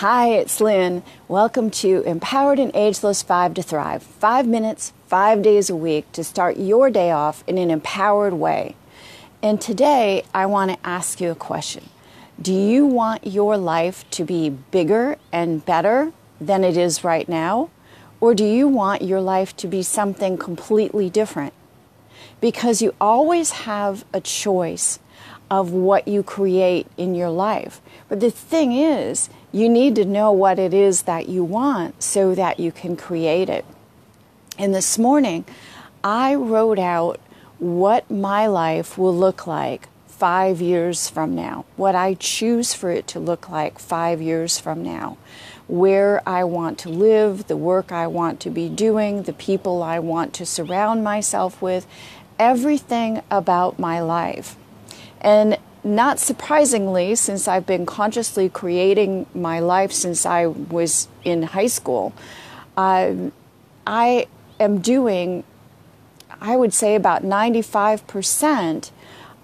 Hi, it's Lynn. Welcome to Empowered and Ageless 5 to Thrive. Five minutes, five days a week to start your day off in an empowered way. And today, I want to ask you a question Do you want your life to be bigger and better than it is right now? Or do you want your life to be something completely different? Because you always have a choice of what you create in your life. But the thing is, you need to know what it is that you want so that you can create it. And this morning, I wrote out what my life will look like five years from now, what I choose for it to look like five years from now, where I want to live, the work I want to be doing, the people I want to surround myself with, everything about my life. And not surprisingly, since I've been consciously creating my life since I was in high school, uh, I am doing, I would say, about 95%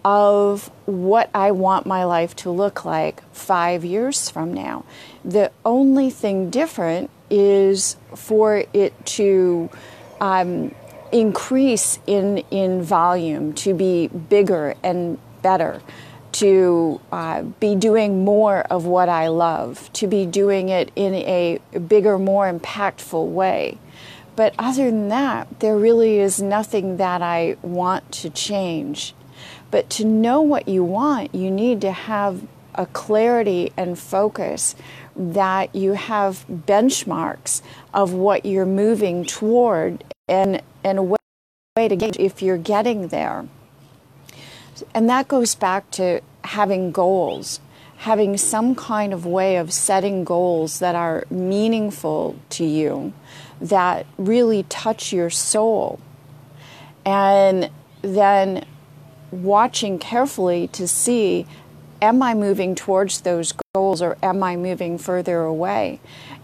of what I want my life to look like five years from now. The only thing different is for it to um, increase in, in volume, to be bigger and better to uh, be doing more of what I love, to be doing it in a bigger, more impactful way. But other than that, there really is nothing that I want to change. But to know what you want, you need to have a clarity and focus that you have benchmarks of what you're moving toward and, and a way to gauge if you're getting there. And that goes back to having goals, having some kind of way of setting goals that are meaningful to you, that really touch your soul. And then watching carefully to see am I moving towards those goals or am I moving further away?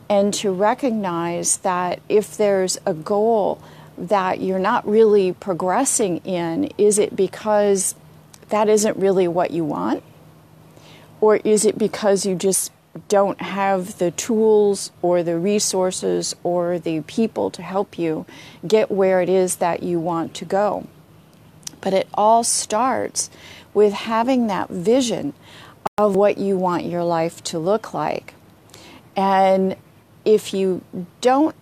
And to recognize that if there's a goal that you're not really progressing in, is it because that isn't really what you want? Or is it because you just don't have the tools or the resources or the people to help you get where it is that you want to go? But it all starts with having that vision of what you want your life to look like. And if you don't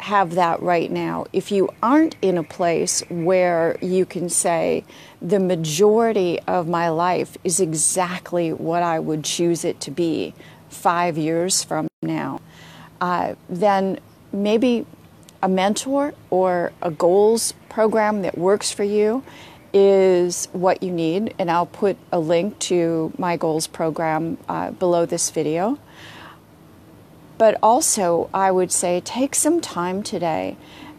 have that right now, if you aren't in a place where you can say, the majority of my life is exactly what I would choose it to be five years from now, uh, then maybe a mentor or a goals program that works for you is what you need. And I'll put a link to my goals program uh, below this video. But also, I would say take some time today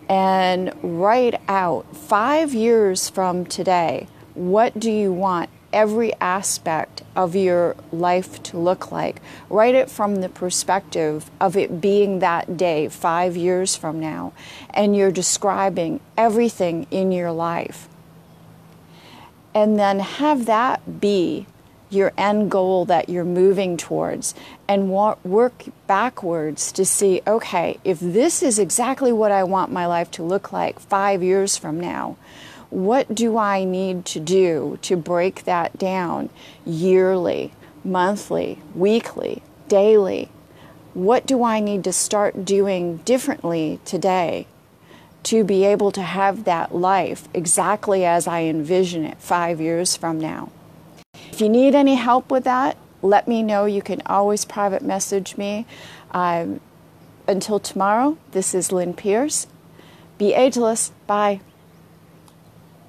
and write out five years from today what do you want every aspect of your life to look like. Write it from the perspective of it being that day five years from now, and you're describing everything in your life. And then have that be your end goal that you're moving towards and work backwards to see okay, if this is exactly what I want my life to look like five years from now, what do I need to do to break that down yearly, monthly, weekly, daily? What do I need to start doing differently today to be able to have that life exactly as I envision it five years from now? If you need any help with that, let me know. You can always private message me. Um, until tomorrow, this is Lynn Pierce. Be ageless. Bye.